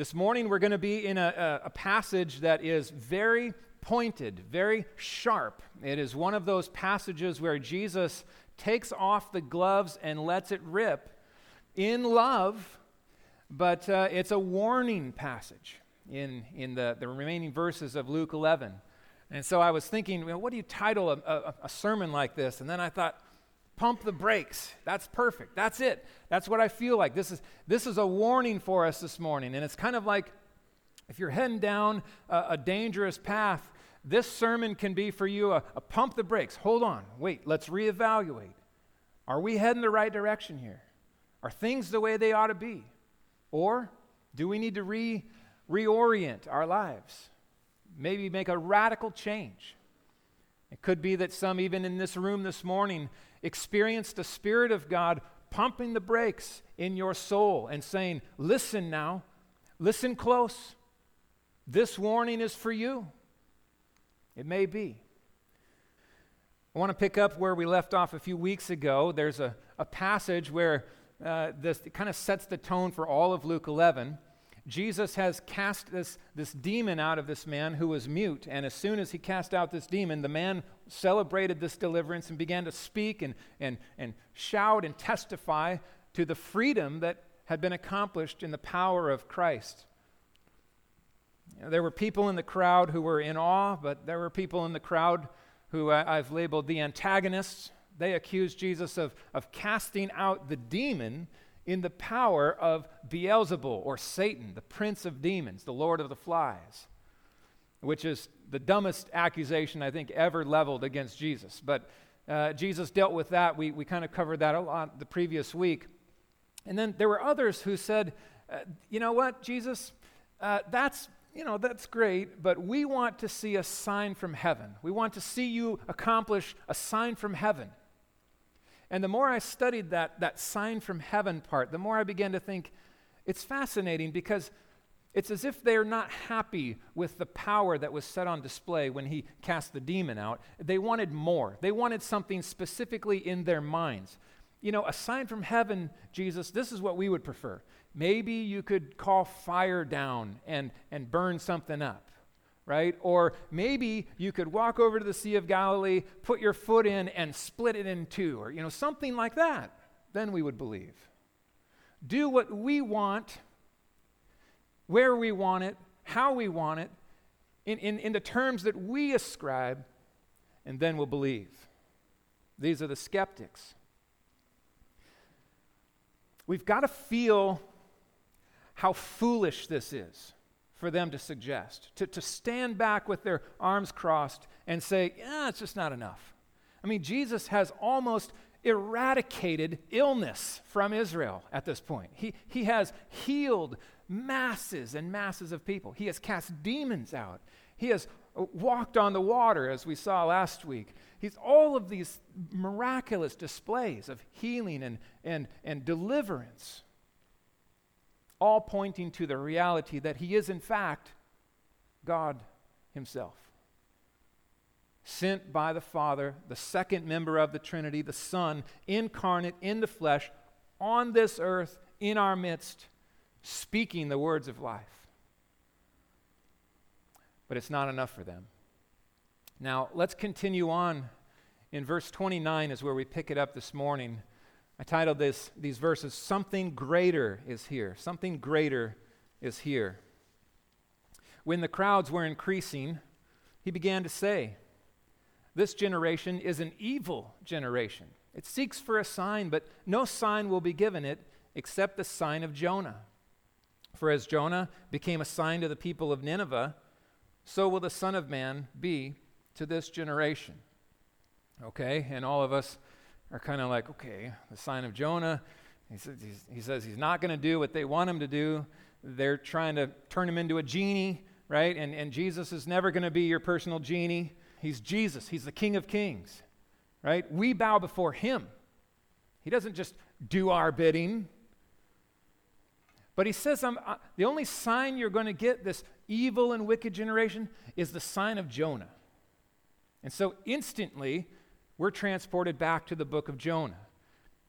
This morning we're going to be in a, a, a, passage that is very pointed, very sharp. It is one of those passages where Jesus takes off the gloves and lets it rip in love, but uh, it's a warning passage in, in the, the remaining verses of Luke 11. And so I was thinking, what do you title a, a sermon like this? And then I thought, pump the brakes. That's perfect. That's it. That's what I feel like. This is, this is a warning for us this morning. And it's kind of like if you're heading down a, a dangerous path, this sermon can be for you a, a pump the brakes. Hold on. Wait, let's reevaluate. Are we heading the right direction here? Are things the way they ought to be? Or do we need to re, reorient our lives? Maybe make a radical change. It could be that some, even in this room this morning, experienced the Spirit of God pumping the brakes in your soul and saying, Listen now, listen close. This warning is for you. It may be. I want to pick up where we left off a few weeks ago. There's a, a passage where uh, this kind of sets the tone for all of Luke 11. Jesus has cast this, this demon out of this man who was mute. And as soon as he cast out this demon, the man celebrated this deliverance and began to speak and, and, and shout and testify to the freedom that had been accomplished in the power of Christ. There were people in the crowd who were in awe, but there were people in the crowd who I, I've labeled the antagonists. They accused Jesus of, of casting out the demon in the power of Beelzebul or Satan, the prince of demons, the lord of the flies, which is the dumbest accusation I think ever leveled against Jesus. But uh, Jesus dealt with that. We, we kind of covered that a lot the previous week. And then there were others who said, uh, you know what, Jesus, uh, that's, you know, that's great, but we want to see a sign from heaven. We want to see you accomplish a sign from heaven. And the more I studied that, that sign from heaven part, the more I began to think it's fascinating because it's as if they're not happy with the power that was set on display when he cast the demon out. They wanted more, they wanted something specifically in their minds. You know, a sign from heaven, Jesus, this is what we would prefer. Maybe you could call fire down and, and burn something up right? Or maybe you could walk over to the Sea of Galilee, put your foot in, and split it in two, or, you know, something like that. Then we would believe. Do what we want, where we want it, how we want it, in, in, in the terms that we ascribe, and then we'll believe. These are the skeptics. We've got to feel how foolish this is for them to suggest, to, to stand back with their arms crossed and say, yeah, it's just not enough. I mean, Jesus has almost eradicated illness from Israel at this point. He, he has healed masses and masses of people, he has cast demons out, he has walked on the water, as we saw last week. He's all of these miraculous displays of healing and, and, and deliverance all pointing to the reality that he is, in fact, God himself. Sent by the Father, the second member of the Trinity, the Son, incarnate in the flesh, on this earth, in our midst, speaking the words of life. But it's not enough for them. Now, let's continue on. In verse 29 is where we pick it up this morning. I titled this, these verses, Something Greater is Here. Something Greater is Here. When the crowds were increasing, he began to say, This generation is an evil generation. It seeks for a sign, but no sign will be given it except the sign of Jonah. For as Jonah became a sign to the people of Nineveh, so will the Son of Man be to this generation. Okay, and all of us are kind of like, okay, the sign of Jonah. He says he's, not going to do what they want him to do. They're trying to turn him into a genie, right? And, and Jesus is never going to be your personal genie. He's Jesus, He's the King of Kings, right? We bow before Him. He doesn't just do our bidding. But He says, I'm, uh, the only sign you're going to get this evil and wicked generation is the sign of Jonah. And so instantly, we're transported back to the book of Jonah.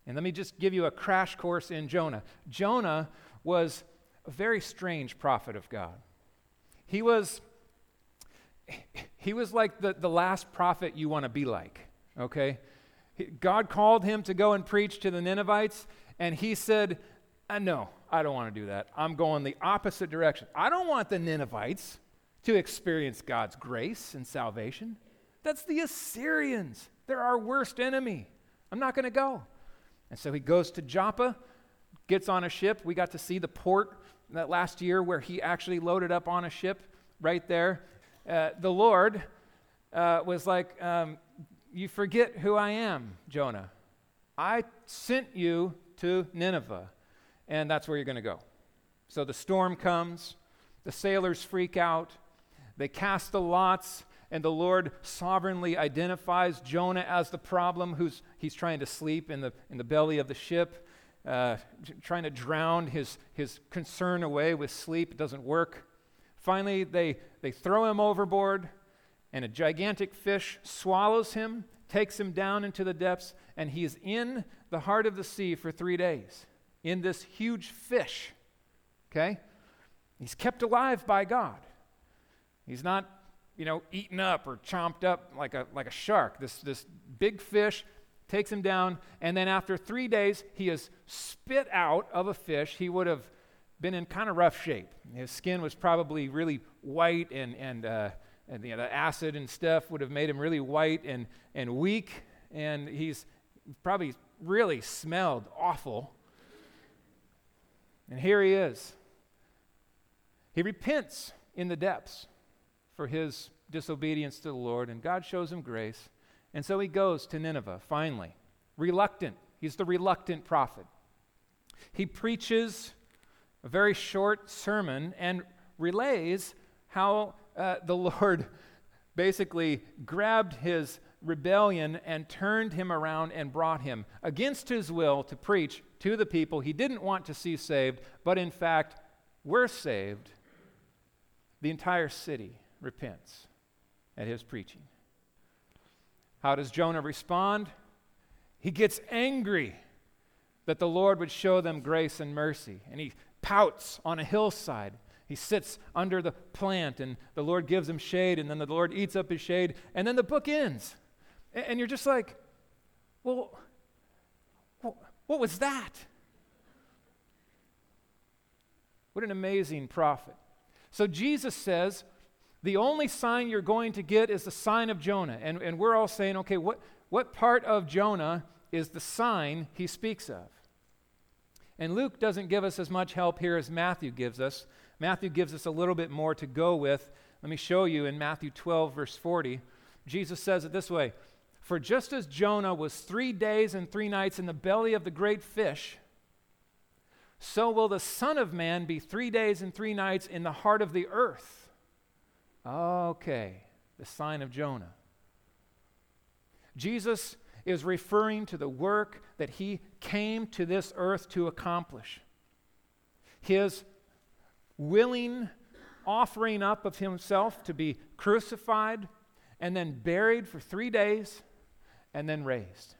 And let me just give you a crash course in Jonah. Jonah was a very strange prophet of God. He was, he was like the, the last prophet you want to be like, okay? God called him to go and preach to the Ninevites, and he said, uh, No, I don't want to do that. I'm going the opposite direction. I don't want the Ninevites to experience God's grace and salvation. That's the Assyrians. They're our worst enemy. I'm not going to go. And so he goes to Joppa, gets on a ship. We got to see the port that last year where he actually loaded up on a ship right there. Uh, the Lord uh, was like, um, You forget who I am, Jonah. I sent you to Nineveh, and that's where you're going to go. So the storm comes, the sailors freak out, they cast the lots, and the Lord sovereignly identifies Jonah as the problem, who's he's trying to sleep in the, in the belly of the ship, uh, trying to drown his, his concern away with sleep. It doesn't work. Finally, they, they throw him overboard, and a gigantic fish swallows him, takes him down into the depths, and he is in the heart of the sea for three days in this huge fish. Okay? He's kept alive by God. He's not, you know, eaten up or chomped up like a, like a shark. This, this big fish takes him down, and then after three days, he is spit out of a fish. He would have been in kind of rough shape. His skin was probably really white, and, and, uh, and you know, the acid and stuff would have made him really white and, and weak, and he's probably really smelled awful. And here he is. He repents in the depths for his disobedience to the Lord, and God shows him grace. And so he goes to Nineveh, finally, reluctant. He's the reluctant prophet. He preaches a very short sermon and relays how uh, the Lord basically grabbed his rebellion and turned him around and brought him against his will to preach to the people he didn't want to see saved, but in fact were saved. The entire city repents at his preaching. How does Jonah respond? He gets angry that the Lord would show them grace and mercy, and he pouts on a hillside. He sits under the plant, and the Lord gives him shade, and then the Lord eats up his shade, and then the book ends. And you're just like, well, what was that? What an amazing prophet. So Jesus says, the only sign you're going to get is the sign of Jonah. And, and we're all saying, okay, what, what part of Jonah is the sign he speaks of? And Luke doesn't give us as much help here as Matthew gives us. Matthew gives us a little bit more to go with. Let me show you in Matthew 12, verse 40. Jesus says it this way For just as Jonah was three days and three nights in the belly of the great fish, so will the Son of Man be three days and three nights in the heart of the earth. Okay, the sign of Jonah. Jesus is referring to the work that he came to this earth to accomplish. His willing offering up of himself to be crucified and then buried for three days and then raised.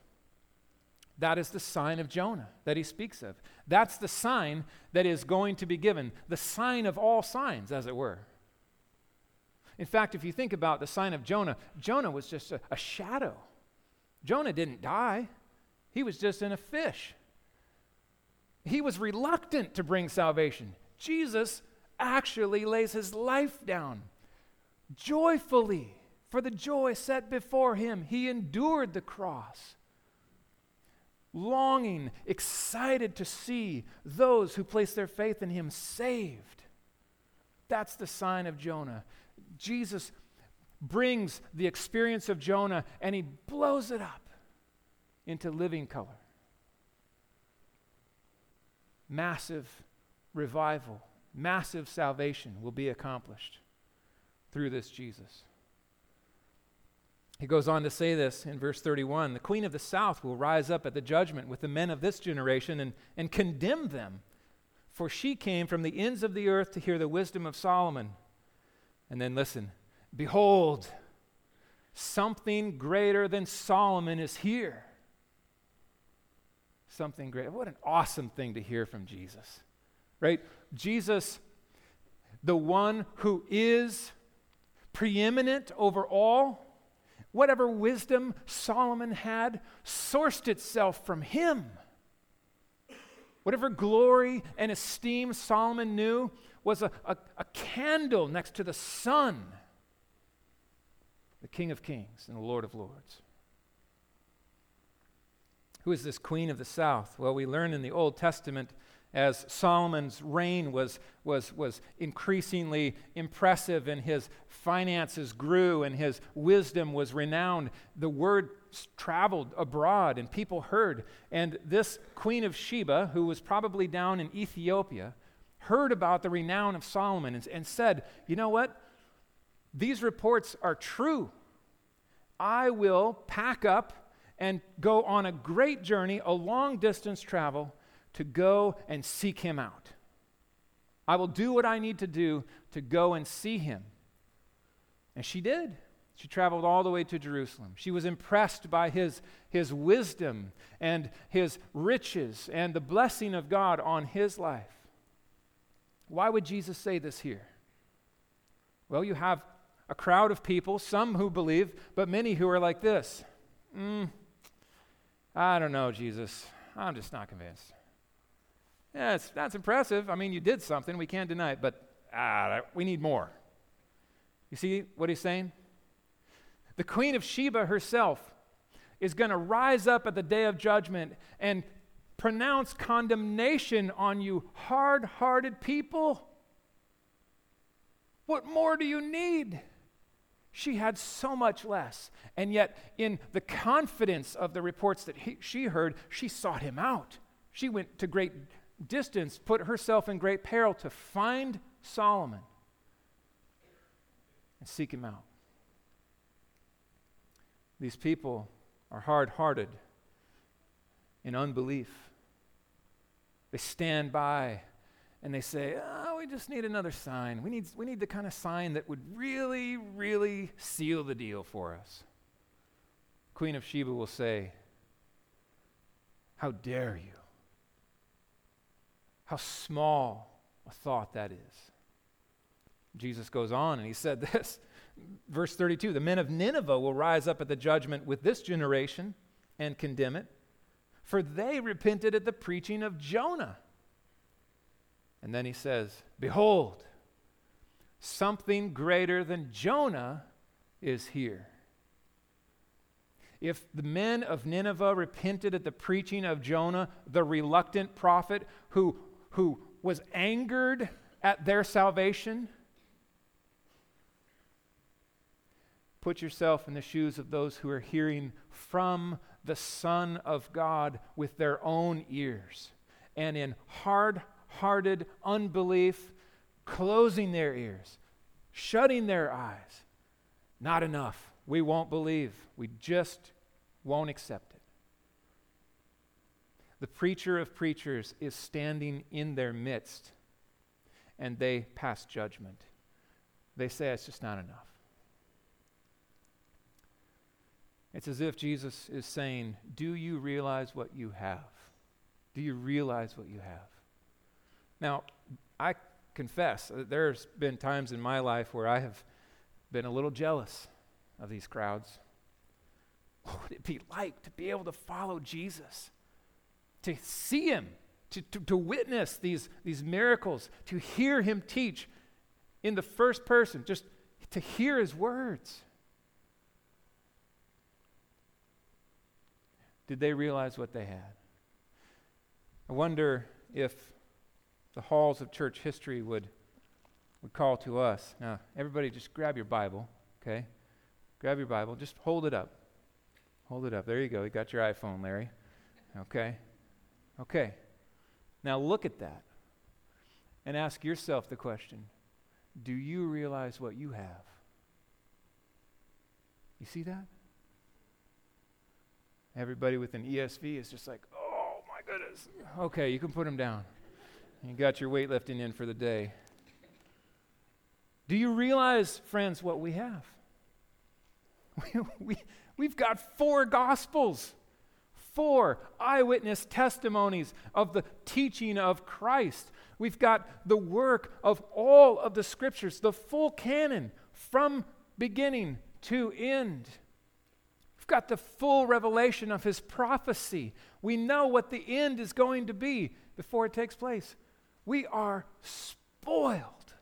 That is the sign of Jonah that he speaks of. That's the sign that is going to be given, the sign of all signs, as it were. In fact, if you think about the sign of Jonah, Jonah was just a, a shadow. Jonah didn't die, he was just in a fish. He was reluctant to bring salvation. Jesus actually lays his life down joyfully for the joy set before him. He endured the cross, longing, excited to see those who place their faith in him saved. That's the sign of Jonah. Jesus brings the experience of Jonah and he blows it up into living color. Massive revival, massive salvation will be accomplished through this Jesus. He goes on to say this in verse 31 The queen of the south will rise up at the judgment with the men of this generation and, and condemn them, for she came from the ends of the earth to hear the wisdom of Solomon. And then listen Behold, something greater than Solomon is here. Something great. What an awesome thing to hear from Jesus, right? Jesus, the one who is preeminent over all, whatever wisdom Solomon had sourced itself from him. Whatever glory and esteem Solomon knew was a, a, a, candle next to the sun, the King of Kings and the Lord of Lords. Who is this Queen of the South? Well, we learn in the Old Testament as Solomon's reign was, was, was increasingly impressive and his finances grew and his wisdom was renowned, the word traveled abroad and people heard. And this Queen of Sheba, who was probably down in Ethiopia, heard about the renown of Solomon and, and said, You know what? These reports are true. I will pack up and go on a great journey, a long distance travel to go and seek him out. I will do what I need to do to go and see him. And she did. She traveled all the way to Jerusalem. She was impressed by his, his wisdom and his riches and the blessing of God on his life. Why would Jesus say this here? Well, you have a crowd of people, some who believe, but many who are like this. Mm, I don't know, Jesus. I'm just not convinced. Yeah, that's impressive. I mean, you did something. We can't deny it, but ah, we need more. You see what he's saying? The Queen of Sheba herself is going to rise up at the day of judgment and pronounce condemnation on you, hard hearted people. What more do you need? She had so much less. And yet, in the confidence of the reports that he, she heard, she sought him out. She went to great distance, put herself in great peril to find Solomon and seek him out. These people are hard hearted in unbelief. They stand by and they say, oh, we just need another sign. We need, we need the kind of sign that would really, really seal the deal for us. Queen of Sheba will say, How dare you? How small a thought that is. Jesus goes on and he said this, verse 32 The men of Nineveh will rise up at the judgment with this generation and condemn it, for they repented at the preaching of Jonah. And then he says, Behold, something greater than Jonah is here. If the men of Nineveh repented at the preaching of Jonah, the reluctant prophet who who was angered at their salvation? Put yourself in the shoes of those who are hearing from the Son of God with their own ears and in hard hearted unbelief, closing their ears, shutting their eyes. Not enough. We won't believe. We just won't accept it. the preacher of preachers is standing in their midst and they pass judgment. They say it's just not enough. It's as if Jesus is saying, Do you realize what you have? Do you realize what you have? Now, I confess that there's been times in my life where I have been a little jealous of these crowds. What would it be like to be able to follow Jesus? to see him, to, to, to witness these, these miracles, to hear him teach in the first person, just to hear his words. Did they realize what they had? I wonder if the halls of church history would, would call to us. Now, everybody just grab your Bible, okay? Grab your Bible. Just hold it up. Hold it up. There you go. You got your iPhone, Larry. Okay? Okay, now look at that and ask yourself the question Do you realize what you have? You see that? Everybody with an ESV is just like, oh my goodness. Okay, you can put them down. You got your weightlifting in for the day. Do you realize, friends, what we have? We, we, we've got four gospels four eyewitness testimonies of the teaching of Christ. We've got the work of all of the scriptures, the full canon from beginning to end. We've got the full revelation of his prophecy. We know what the end is going to be before it takes place. We are spoiled.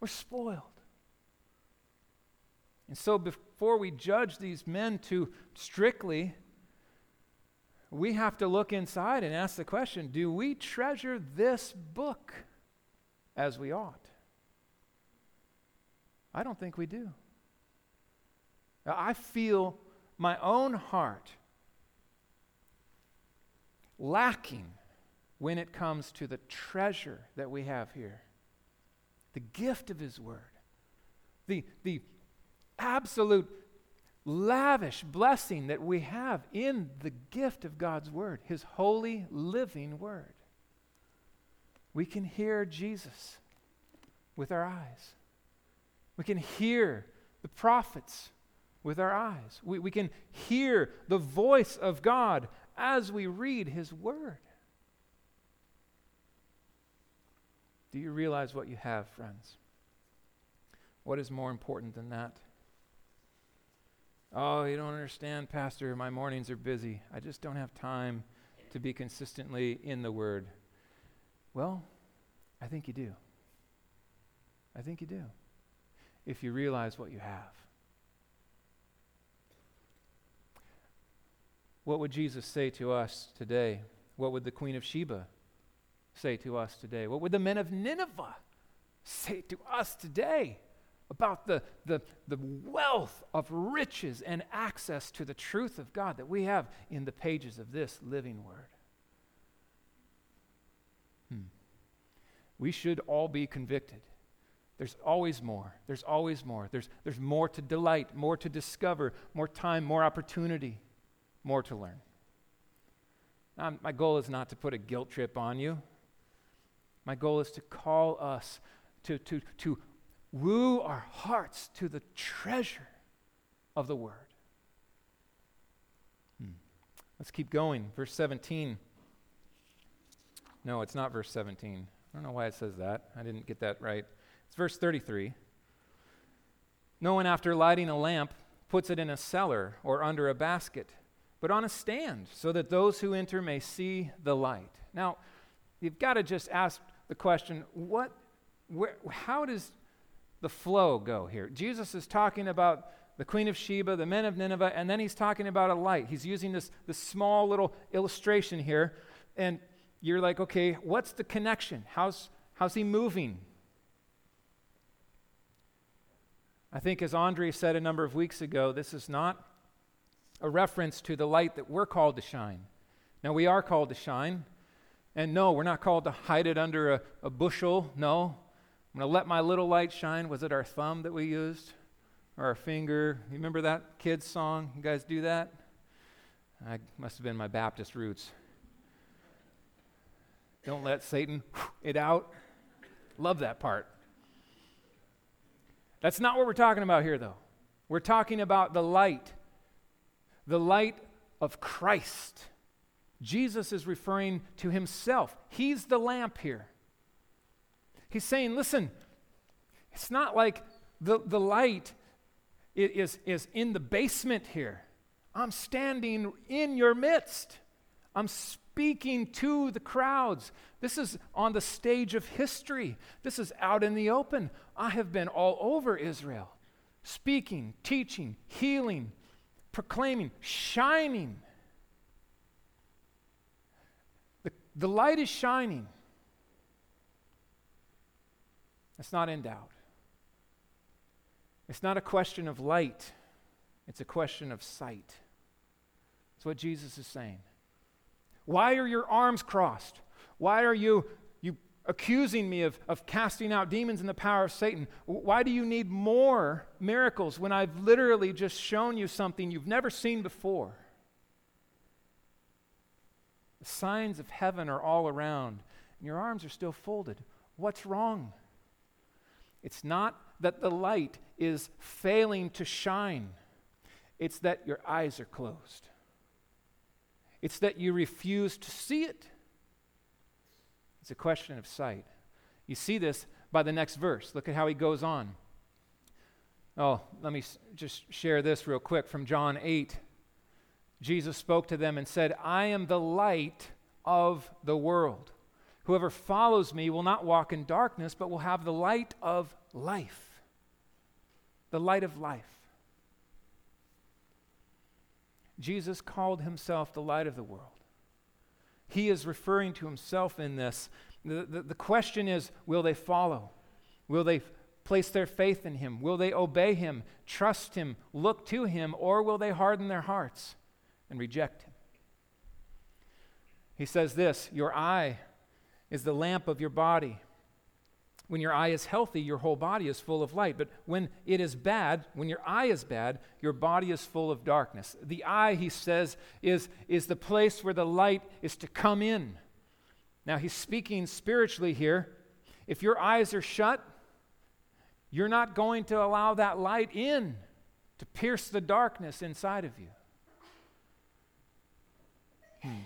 We're spoiled. And so before we judge these men too strictly, we have to look inside and ask the question do we treasure this book as we ought? I don't think we do. I feel my own heart lacking when it comes to the treasure that we have here the gift of His Word, the, the absolute lavish blessing that we have in the gift of God's Word, His holy, living Word. We can hear Jesus with our eyes. We can hear the prophets with our eyes. We, we can hear the voice of God as we read His Word. Do you realize what you have, friends? What is more important than that? Oh, you don't understand, Pastor. My mornings are busy. I just don't have time to be consistently in the Word. Well, I think you do. I think you do. If you realize what you have. What would Jesus say to us today? What would the Queen of Sheba say to us today? What would the men of Nineveh say to us today? about the, the, the wealth of riches and access to the truth of God that we have in the pages of this living word. Hmm. We should all be convicted. There's always more. There's always more. There's, there's more to delight, more to discover, more time, more opportunity, more to learn. Now, my goal is not to put a guilt trip on you. My goal is to call us to, to, to woo our hearts to the treasure of the Word. Hmm. Let's keep going. Verse 17. No, it's not verse 17. I don't know why it says that. I didn't get that right. It's verse 33. No one, after lighting a lamp, puts it in a cellar or under a basket, but on a stand, so that those who enter may see the light. Now, you've got to just ask the question what, where, how does the flow go here. Jesus is talking about the Queen of Sheba, the men of Nineveh, and then he's talking about a light. He's using this, this small little illustration here. And you're like, okay, what's the connection? How's, how's he moving? I think, as Andre said a number of weeks ago, this is not a reference to the light that we're called to shine. Now, we are called to shine. And no, we're not called to hide it under a, a bushel. No, I'm going to let my little light shine. Was it our thumb that we used? Or our finger? You remember that kids' song? You guys do that? I must have been my Baptist roots. Don't let Satan it out. Love that part. That's not what we're talking about here, though. We're talking about the light, the light of Christ. Jesus is referring to himself. He's the lamp here. He's saying, listen, it's not like the, the light is, is in the basement here. I'm standing in your midst. I'm speaking to the crowds. This is on the stage of history. This is out in the open. I have been all over Israel, speaking, teaching, healing, proclaiming, shining. The, the light is shining. It's not in doubt. It's not a question of light, it's a question of sight. That's what Jesus is saying. Why are your arms crossed? Why are you, you accusing me of, of casting out demons in the power of Satan? Why do you need more miracles when I've literally just shown you something you've never seen before? The signs of heaven are all around, and your arms are still folded. What's wrong? It's not that the light is failing to shine, it's that your eyes are closed. it's that you refuse to see it. It's a question of sight. You see this by the next verse. Look at how he goes on. Oh, let me just share this real quick from John 8. Jesus spoke to them and said, I am the light of the world. Whoever follows me will not walk in darkness, but will have the light of life. The light of life. Jesus called himself the light of the world. He is referring to himself in this. The, the, the, question is will they follow? Will they place their faith in him? Will they obey him, trust him, look to him, or will they harden their hearts and reject him? He says this Your eye is the lamp of your body. When your eye is healthy, your whole body is full of light. But when it is bad, when your eye is bad, your body is full of darkness. The eye, he says, is, is the place where the light is to come in. Now, he's speaking spiritually here. If your eyes are shut, you're not going to allow that light in to pierce the darkness inside of you. Hmm.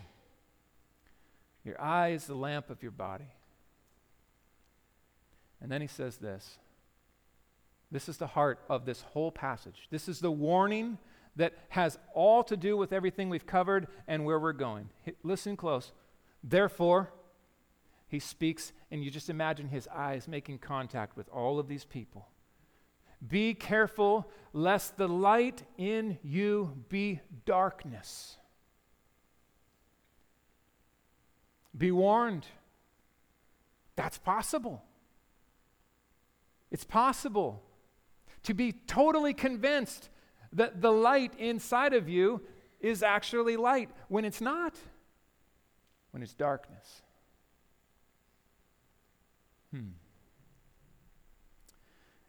Your eye is the lamp of your body. And then he says this. This is the heart of this whole passage. This is the warning that has all to do with everything we've covered and where we're going. Listen close. Therefore, he speaks, and you just imagine his eyes making contact with all of these people. Be careful lest the light in you be darkness. Be warned. That's possible. It's possible to be totally convinced that the light inside of you is actually light when it's not, when it's darkness. Hmm.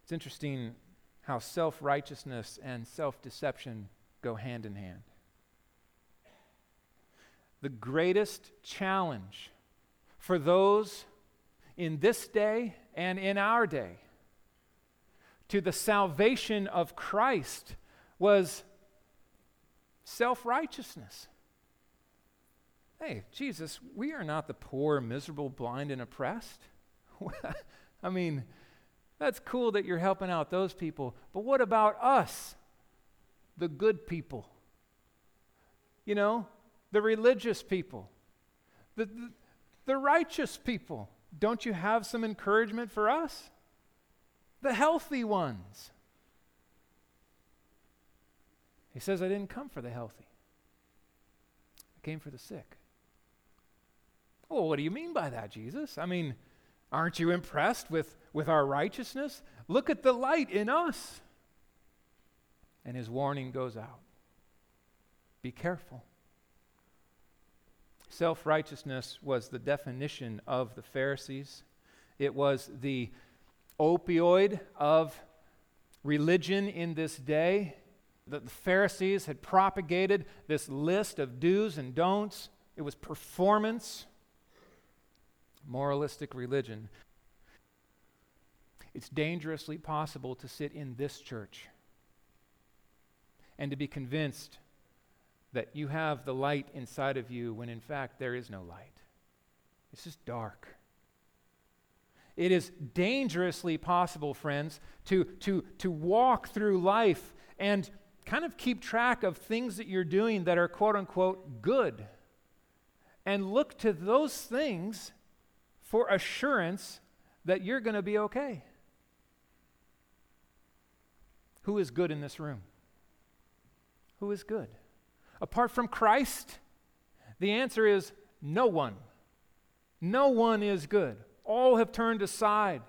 It's interesting how self righteousness and self deception go hand in hand. The greatest challenge for those in this day and in our day to the salvation of Christ was self righteousness. Hey, Jesus, we are not the poor, miserable, blind, and oppressed. I mean, that's cool that you're helping out those people, but what about us, the good people? You know, the religious people, the, the, the righteous people. Don't you have some encouragement for us? The healthy ones. He says, I didn't come for the healthy, I came for the sick. Well, what do you mean by that, Jesus? I mean, aren't you impressed with, with our righteousness? Look at the light in us. And his warning goes out Be careful. Self righteousness was the definition of the Pharisees. It was the opioid of religion in this day. That the Pharisees had propagated this list of do's and don'ts. It was performance, moralistic religion. It's dangerously possible to sit in this church and to be convinced that you have the light inside of you when in fact there is no light. It's just dark. It is dangerously possible, friends, to, to, to walk through life and kind of keep track of things that you're doing that are quote unquote good and look to those things for assurance that you're going to be okay. Who is good in this room? Who is good? Apart from Christ, the answer is no one. No one is good. All have turned aside.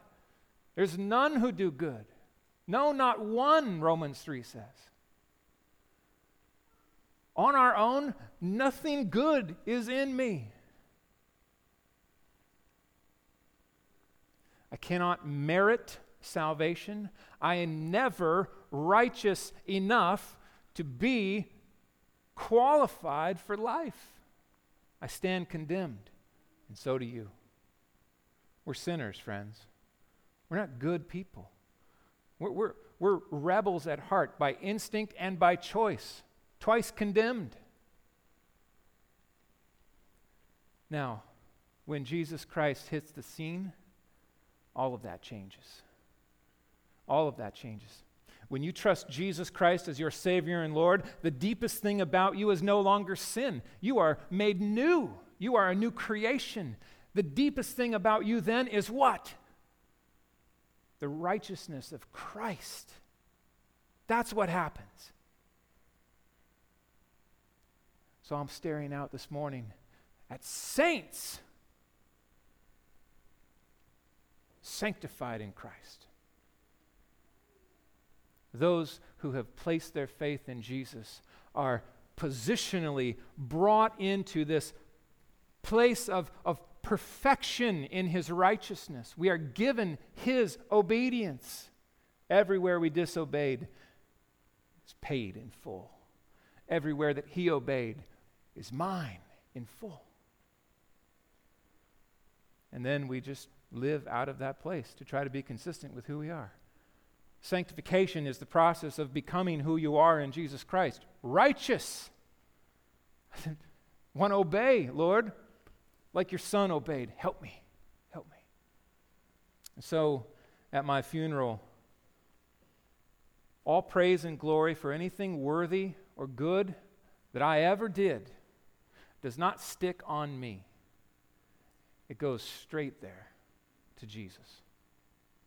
There's none who do good. No, not one, Romans 3 says. On our own, nothing good is in me. I cannot merit salvation. I am never righteous enough to be qualified for life. I stand condemned, and so do you. We're sinners, friends. We're not good people. We're, we're, we're rebels at heart by instinct and by choice, twice condemned. Now, when Jesus Christ hits the scene, all of that changes. All of that changes. When you trust Jesus Christ as your Savior and Lord, the deepest thing about you is no longer sin. You are made new, you are a new creation. The deepest thing about you then is what? The righteousness of Christ. That's what happens. So I'm staring out this morning at saints sanctified in Christ. Those who have placed their faith in Jesus are positionally brought into this place of, of perfection in his righteousness. We are given his obedience. Everywhere we disobeyed is paid in full. Everywhere that he obeyed is mine in full. And then we just live out of that place to try to be consistent with who we are. Sanctification is the process of becoming who you are in Jesus Christ. Righteous. Want to obey, Lord, like your son obeyed. Help me. Help me. And so, at my funeral, all praise and glory for anything worthy or good that I ever did does not stick on me. It goes straight there to Jesus.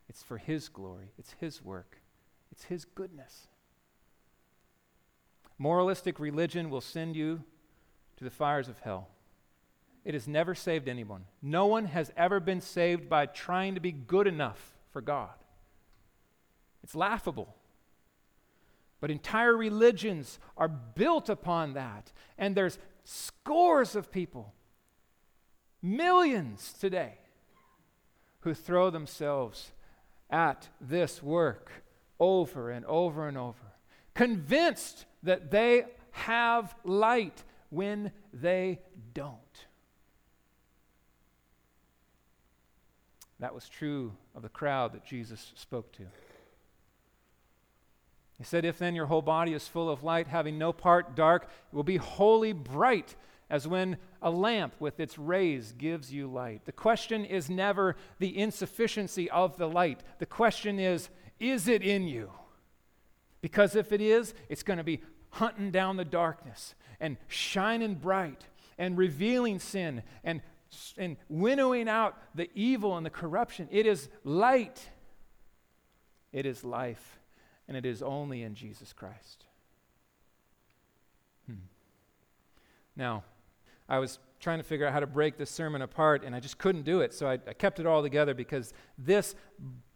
It's for His glory, it's His work, it's His goodness. Moralistic religion will send you to the fires of hell. It has never saved anyone. No one has ever been saved by trying to be good enough for God. It's laughable. But entire religions are built upon that. And there's scores of people, millions today, who throw themselves at this work over and over and over, convinced that they have light when they don't. That was true of the crowd that Jesus spoke to. He said, If then your whole body is full of light, having no part dark, it will be wholly bright, as when a lamp with its rays gives you light. The question is never the insufficiency of the light. The question is, is it in you? Because if it is, it's going to be hunting down the darkness and shining bright and revealing sin and, and winnowing out the evil and the corruption. It is light, it is life and it is only in Jesus Christ. Hmm. Now, I was trying to figure out how to break this sermon apart, and I just couldn't do it. So I, I, kept it all together because this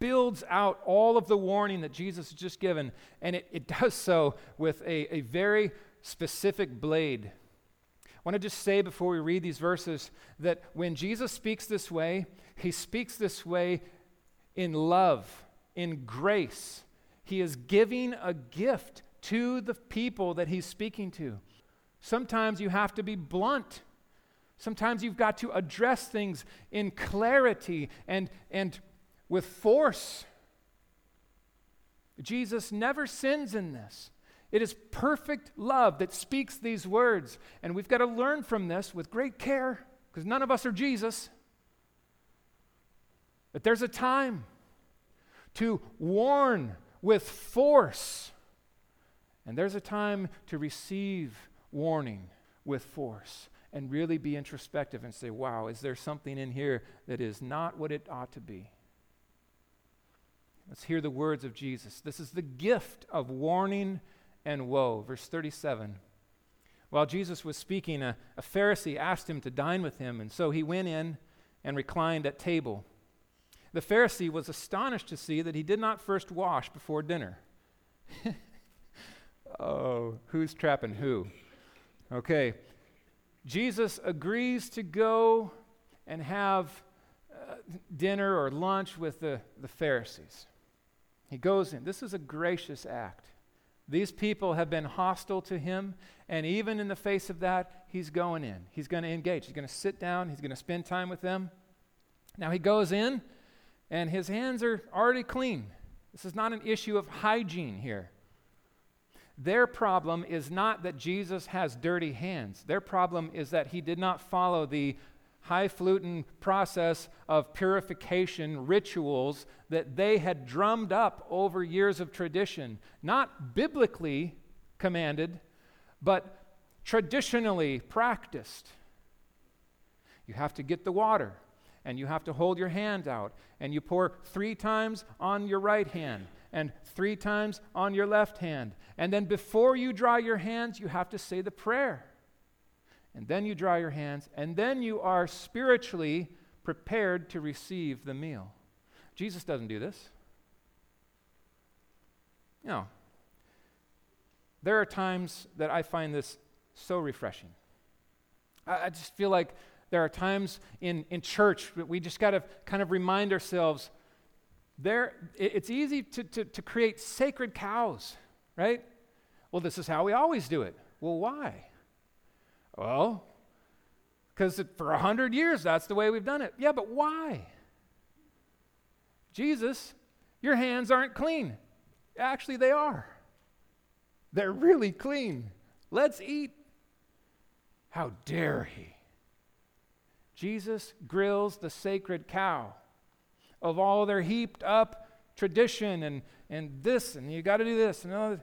builds out all of the warning that Jesus has just given, and it, it does so with a, a very specific blade. I want to just say before we read these verses that when Jesus speaks this way, he speaks this way in love, in grace, he is giving a gift to the people that he's speaking to. Sometimes you have to be blunt. Sometimes you've got to address things in clarity and, and with force. Jesus never sins in this. It is perfect love that speaks these words. And we've got to learn from this with great care because none of us are Jesus. But there's a time to warn with force. And there's a time to receive warning with force and really be introspective and say, wow, is there something in here that is not what it ought to be? Let's hear the words of Jesus. This is the gift of warning and woe. Verse 37. While Jesus was speaking, a, a Pharisee asked him to dine with him, and so he went in and reclined at table. The Pharisee was astonished to see that he did not first wash before dinner. oh, who's trapping who? Okay. Jesus agrees to go and have uh, dinner or lunch with the, the Pharisees. He goes in. This is a gracious act. These people have been hostile to him, and even in the face of that, he's going in. He's going to engage. He's going to sit down, he's going to spend time with them. Now he goes in and his hands are already clean. This is not an issue of hygiene here. Their problem is not that Jesus has dirty hands. Their problem is that he did not follow the highfalutin process of purification rituals that they had drummed up over years of tradition, not biblically commanded, but traditionally practiced. You have to get the water, and you have to hold your hand out, and you pour three times on your right hand and three times on your left hand. And then before you dry your hands, you have to say the prayer. And then you dry your hands, and then you are spiritually prepared to receive the meal. Jesus doesn't do this. No. There are times that I find this so refreshing. I, I just feel like there are times in, in church that we just got to kind of remind ourselves there, it, it's easy to, to, to create sacred cows, right? Well, this is how we always do it. Well, why? Well, because for a hundred years that's the way we've done it. Yeah, but why? Jesus, your hands aren't clean. Actually, they are. They're really clean. Let's eat. How dare he? Jesus grills the sacred cow of all their heaped up tradition and, and this, and you got to do this. And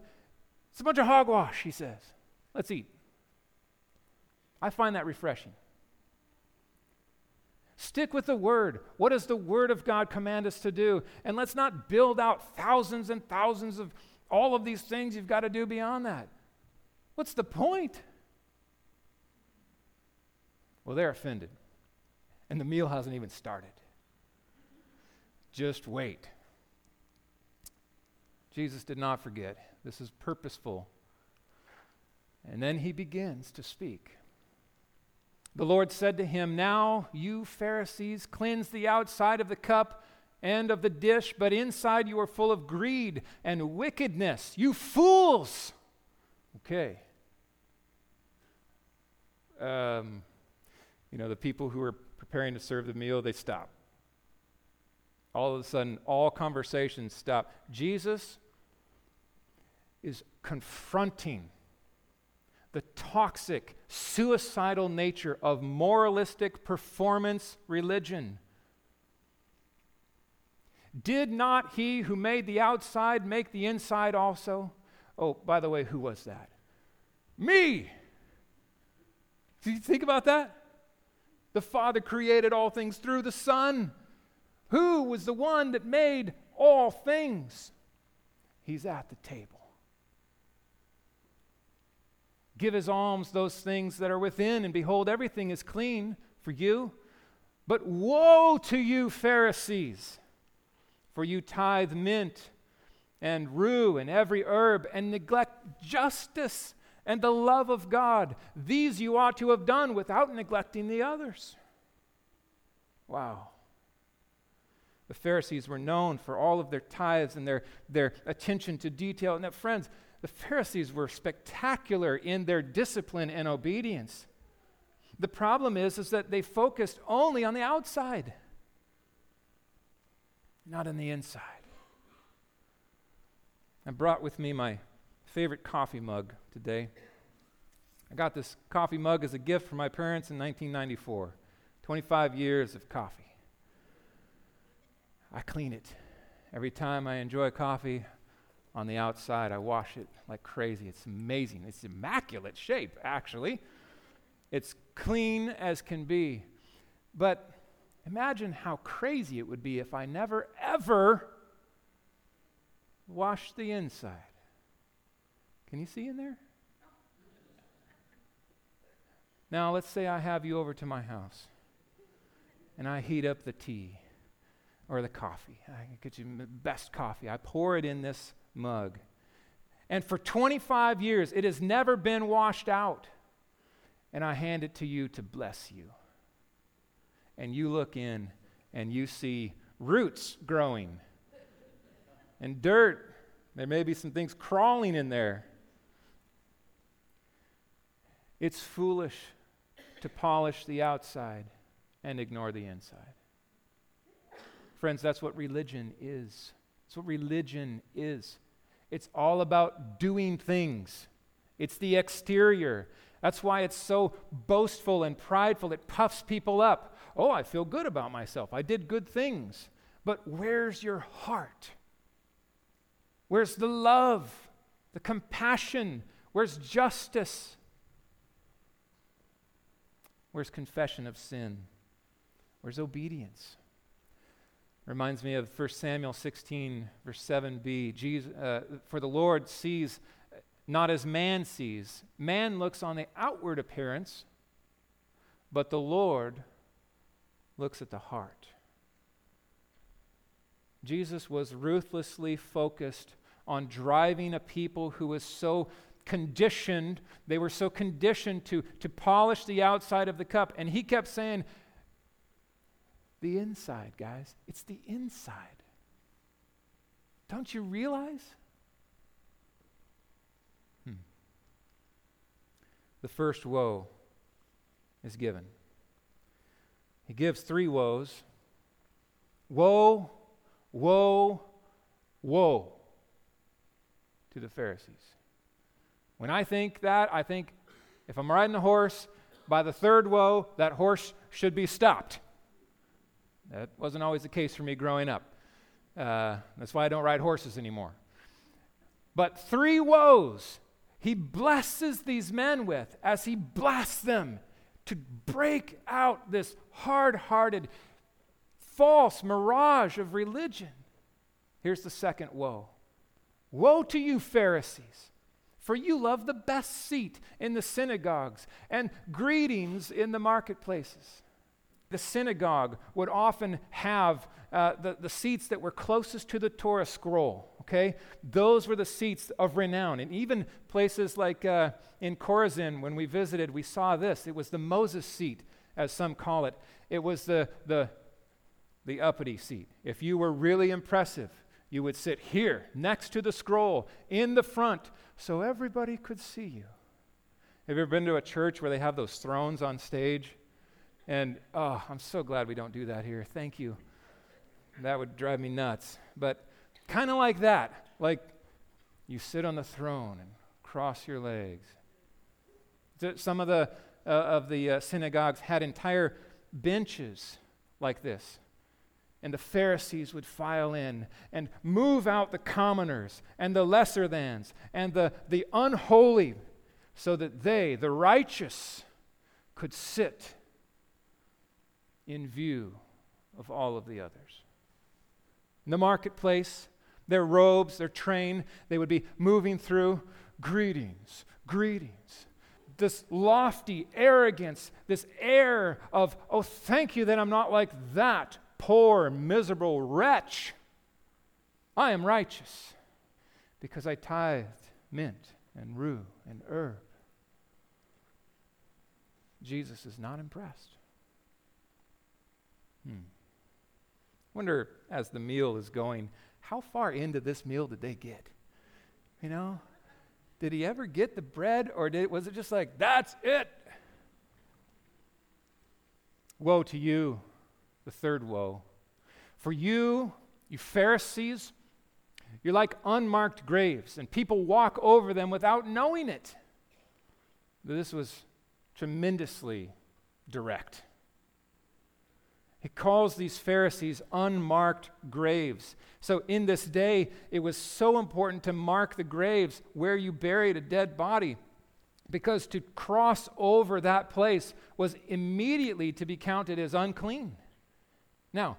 It's a bunch of hogwash, he says. Let's eat. I find that refreshing. Stick with the Word. What does the Word of God command us to do? And let's not build out thousands and thousands of all of these things you've got to do beyond that. What's the point? Well, they're offended. And the meal hasn't even started. Just wait. Jesus did not forget. This is purposeful. And then he begins to speak. The Lord said to him, Now you Pharisees cleanse the outside of the cup and of the dish, but inside you are full of greed and wickedness. You fools! Okay. Um, you know, the people who are preparing to serve the meal, they stop. All of a sudden, all conversations stop. Jesus is confronting the toxic, suicidal nature of moralistic performance religion. Did not he who made the outside make the inside also? Oh, by the way, who was that? Me! Did you think about that? The Father created all things through the Son. Who was the one that made all things? He's at the table. Give as alms those things that are within, and behold, everything is clean for you. But woe to you, Pharisees, for you tithe mint and rue and every herb, and neglect justice and the love of God. These you ought to have done without neglecting the others. Wow. The Pharisees were known for all of their tithes and their, their attention to detail. And that, friends, the Pharisees were spectacular in their discipline and obedience. The problem is, is that they focused only on the outside, not on the inside. I brought with me my favorite coffee mug today. I got this coffee mug as a gift from my parents in 1994. 25 years of coffee. I clean it. Every time I enjoy coffee, on the outside. I wash it like crazy. It's amazing. It's immaculate shape, actually. It's clean as can be. But imagine how crazy it would be if I never, ever washed the inside. Can you see in there? Now, let's say I have you over to my house and I heat up the tea or the coffee. I get you the best coffee. I pour it in this mug. And for 25 years, it has never been washed out. And I hand it to you to bless you. And you look in and you see roots growing and dirt. There may be some things crawling in there. It's foolish to polish the outside and ignore the inside. Friends, that's what religion is. That's what religion is. It's all about doing things it's the exterior. That's why it's so boastful and prideful. It puffs people up. Oh, I feel good about myself. I did good things. But where's your heart? Where's the love, the compassion? Where's justice? Where's confession of sin? Where's obedience? Reminds me of 1 Samuel 16, verse 7b. Jesus, uh, For the Lord sees not as man sees. Man looks on the outward appearance, but the Lord looks at the heart. Jesus was ruthlessly focused on driving a people who was so conditioned, they were so conditioned to, to polish the outside of the cup. And he kept saying, The inside, guys, it's the inside. Don't you realize? Hmm. the first woe is given. He gives three woes woe, woe, woe to the Pharisees. When I think that, I think if I'm riding a horse, by the third woe, that horse should be stopped. That wasn't always the case for me growing up. Uh, that's why I don't ride horses anymore. But three woes he blesses these men with as he blasts them to break out this hard hearted, false mirage of religion. Here's the second woe Woe to you, Pharisees! For you love the best seat in the synagogues and greetings in the marketplaces. The synagogue would often have uh, the, the seats that were closest to the Torah scroll okay? Those were the seats of renown. And even places like uh, in Chorazin, when we visited, we saw this. It was the Moses seat, as some call it. It was the, the, the uppity seat. If you were really impressive, you would sit here next to the scroll in the front so everybody could see you. Have you ever been to a church where they have those thrones on stage? And oh, I'm so glad we don't do that here. Thank you. That would drive me nuts. But Kind of like that. Like you sit on the throne and cross your legs. Some of the, uh, of the uh, synagogues had entire benches like this. And the Pharisees would file in and move out the commoners and the lesser thans and the, the unholy so that they, the righteous, could sit in view of all of the others. In the marketplace, their robes, their train, they would be moving through. Greetings, greetings. This lofty arrogance, this air of, oh, thank you that I'm not like that poor, miserable wretch. I am righteous because I tithed mint and rue and herb. Jesus is not impressed. Hmm. Wonder as the meal is going, how far into this meal did they get? You know? Did he ever get the bread or did, was it just like, that's it? Woe to you, the third woe. For you, you Pharisees, you're like unmarked graves, and people walk over them without knowing it. This was tremendously direct. He calls these Pharisees unmarked graves. So, in this day, it was so important to mark the graves where you buried a dead body because to cross over that place was immediately to be counted as unclean. Now,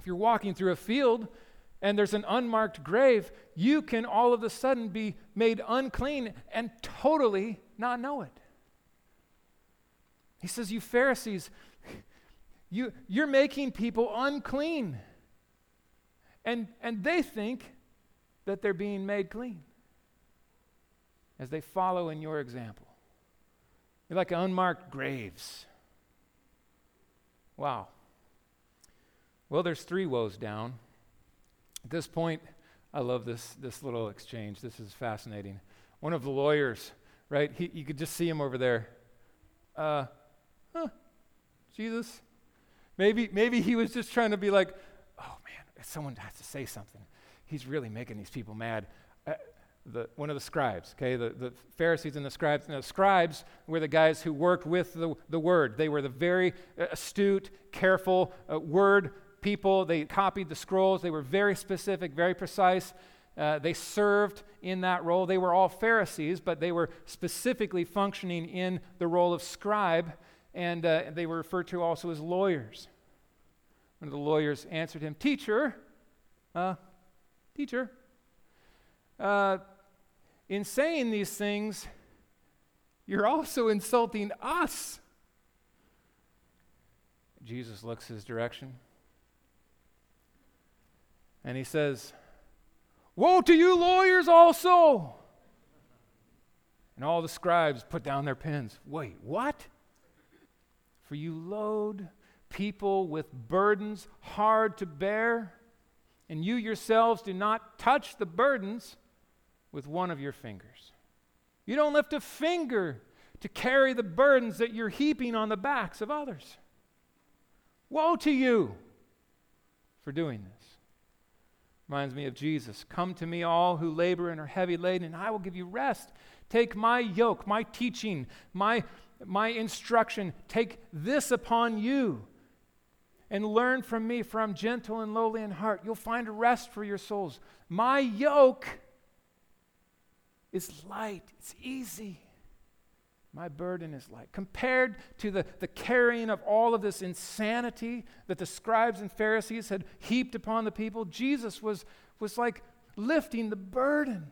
if you're walking through a field and there's an unmarked grave, you can all of a sudden be made unclean and totally not know it. He says, You Pharisees, you, you're making people unclean. And, and they think that they're being made clean as they follow in your example. You're like unmarked graves. Wow. Well, there's three woes down. At this point, I love this, this little exchange. This is fascinating. One of the lawyers, right? He, you could just see him over there. Uh, huh, Jesus, Maybe, maybe he was just trying to be like, oh man, someone has to say something. He's really making these people mad. Uh, the, one of the scribes, okay, the, the Pharisees and the scribes. Now, the scribes were the guys who worked with the, the word. They were the very uh, astute, careful uh, word people. They copied the scrolls. They were very specific, very precise. Uh, they served in that role. They were all Pharisees, but they were specifically functioning in the role of scribe, and uh, they were referred to also as lawyers. One of the lawyers answered him, Teacher, uh, teacher, uh, in saying these things, you're also insulting us. Jesus looks his direction and he says, Woe to you, lawyers, also! And all the scribes put down their pens. Wait, what? For you load people with burdens hard to bear, and you yourselves do not touch the burdens with one of your fingers. You don't lift a finger to carry the burdens that you're heaping on the backs of others. Woe to you for doing this. Reminds me of Jesus. Come to me, all who labor and are heavy laden, and I will give you rest. Take my yoke, my teaching, my, my instruction. Take this upon you and learn from me, for I'm gentle and lowly in heart. You'll find rest for your souls. My yoke is light, it's easy. My burden is light. Compared to the, the carrying of all of this insanity that the scribes and Pharisees had heaped upon the people, Jesus was, was like lifting the burden.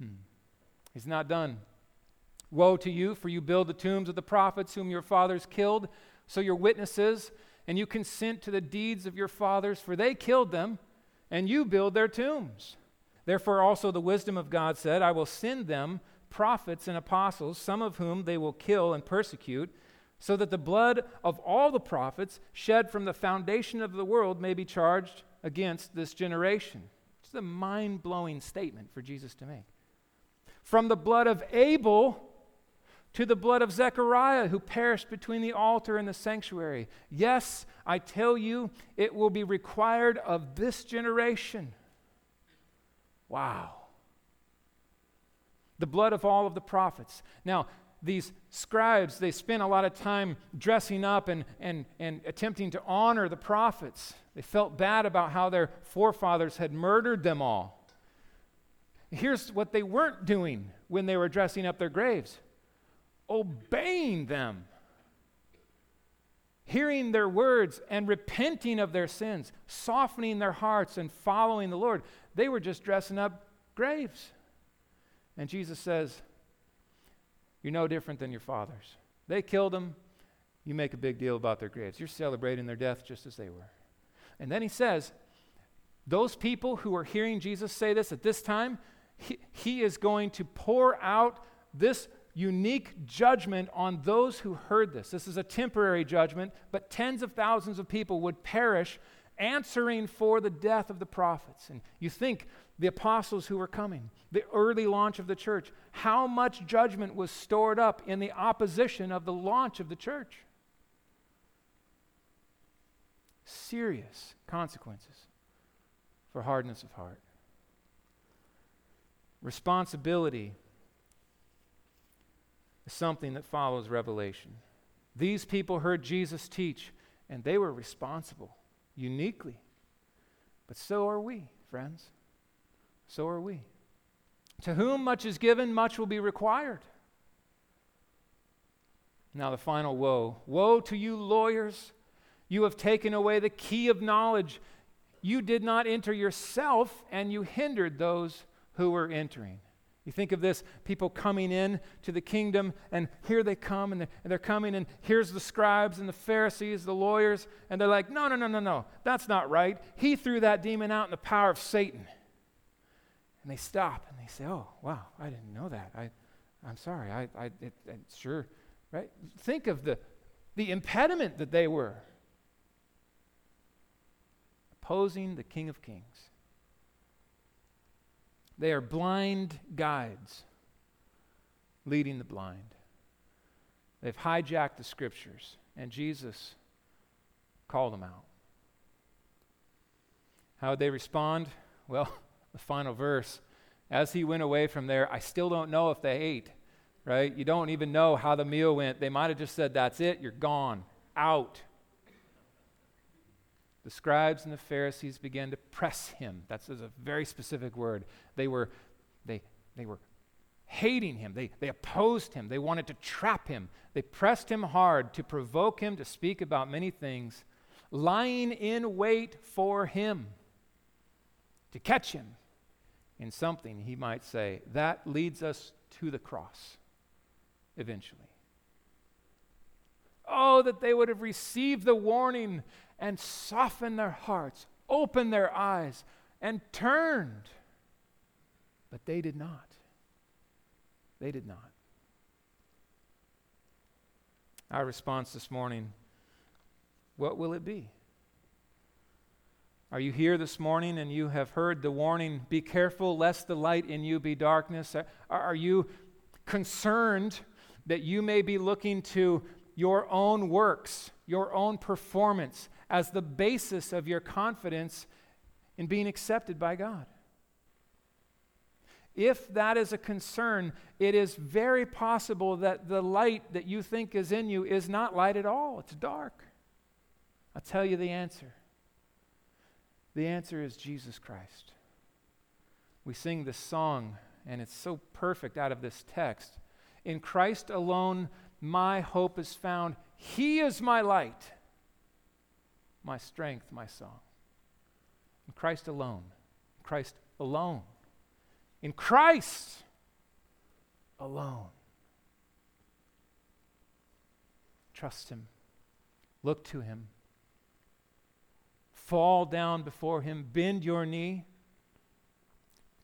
Hmm. He's not done. Woe to you, for you build the tombs of the prophets whom your fathers killed. So your witnesses, and you consent to the deeds of your fathers, for they killed them, and you build their tombs. Therefore, also the wisdom of God said, I will send them prophets and apostles, some of whom they will kill and persecute, so that the blood of all the prophets shed from the foundation of the world may be charged against this generation. It's a mind blowing statement for Jesus to make. From the blood of Abel to the blood of Zechariah, who perished between the altar and the sanctuary. Yes, I tell you, it will be required of this generation. Wow the blood of all of the prophets. Now, these scribes, they spent a lot of time dressing up and, and, and attempting to honor the prophets. They felt bad about how their forefathers had murdered them all. Here's what they weren't doing when they were dressing up their graves obeying them, hearing their words and repenting of their sins, softening their hearts and following the Lord. They were just dressing up graves. And Jesus says, You're no different than your fathers. They killed them. You make a big deal about their graves. You're celebrating their death just as they were. And then he says, Those people who are hearing Jesus say this at this time, he, he is going to pour out this unique judgment on those who heard this. This is a temporary judgment, but tens of thousands of people would perish answering for the death of the prophets. And you think the apostles who were coming, the early launch of the church, how much judgment was stored up in the opposition of the launch of the church? Serious consequences for hardness of heart. Responsibility something that follows revelation. These people heard Jesus teach, and they were responsible uniquely. But so are we, friends. So are we. To whom much is given, much will be required. Now, the final woe Woe to you, lawyers! You have taken away the key of knowledge. You did not enter yourself, and you hindered those who were entering. You think of this people coming in to the kingdom, and here they come, and they're coming, and here's the scribes and the Pharisees, the lawyers, and they're like, no, no, no, no, no, that's not right. He threw that demon out in the power of Satan. And they stop and they say, oh, wow, I didn't know that. I, I'm sorry. I, I, it, sure, right? Think of the, the impediment that they were opposing the King of Kings. They are blind guides leading the blind. They've hijacked the scriptures, and Jesus called them out. How would they respond? Well, The final verse As he went away from there, I still don't know if they ate, right? You don't even know how the meal went. They might have just said, That's it, you're gone, out. The scribes and the Pharisees began to press him. That's a very specific word. They were, they, they were hating him. They, they opposed him. They wanted to trap him. They pressed him hard to provoke him to speak about many things, lying in wait for him to catch him in something he might say. That leads us to the cross eventually. Oh, that they would have received the warning and softened their hearts, opened their eyes, and turned. But they did not. They did not. Our response this morning what will it be? Are you here this morning and you have heard the warning, be careful lest the light in you be darkness? Are you concerned that you may be looking to your own works, your own performance, as the basis of your confidence in being accepted by God? If that is a concern, it is very possible that the light that you think is in you is not light at all, it's dark. I'll tell you the answer. The answer is Jesus Christ. We sing this song, and it's so perfect out of this text. In Christ alone, my hope is found. He is my light, my strength, my song. In Christ alone. Christ alone in Christ alone. Trust Him, look to Him, fall down before Him, bend your knee,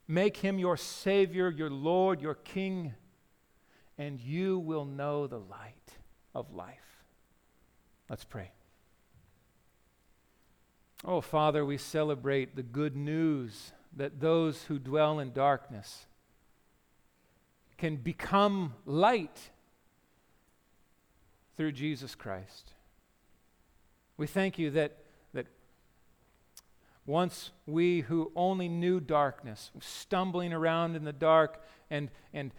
make Him your Savior, your Lord, your King, and you will know the light of life. Let's pray. Oh, Father, we celebrate the good news that those who dwell in darkness can become light through Jesus Christ. We thank you that, that once we who only knew darkness, stumbling around in the dark and, and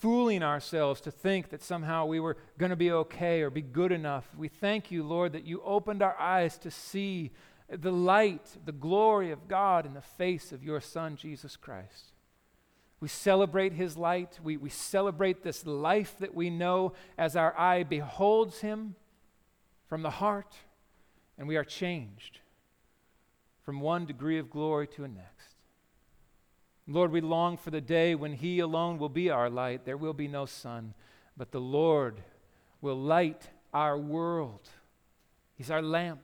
fooling ourselves to think that somehow we were going to be okay or be good enough, we thank you, Lord, that you opened our eyes to see the light, the glory of God in the face of your Son, Jesus Christ. We celebrate his light. We, we celebrate this life that we know as our eye beholds him from the heart, and we are changed from one degree of glory to a next. Lord, we long for the day when he alone will be our light. There will be no sun, but the Lord will light our world. He's our lamp.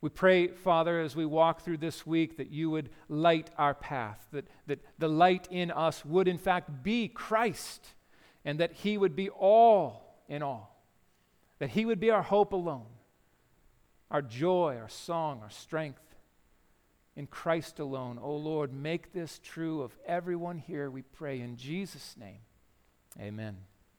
We pray, Father, as we walk through this week, that you would light our path, that, that the light in us would, in fact, be Christ, and that he would be all in all, that he would be our hope alone, our joy, our song, our strength. In Christ alone. O oh Lord, make this true of everyone here, we pray in Jesus' name. Amen.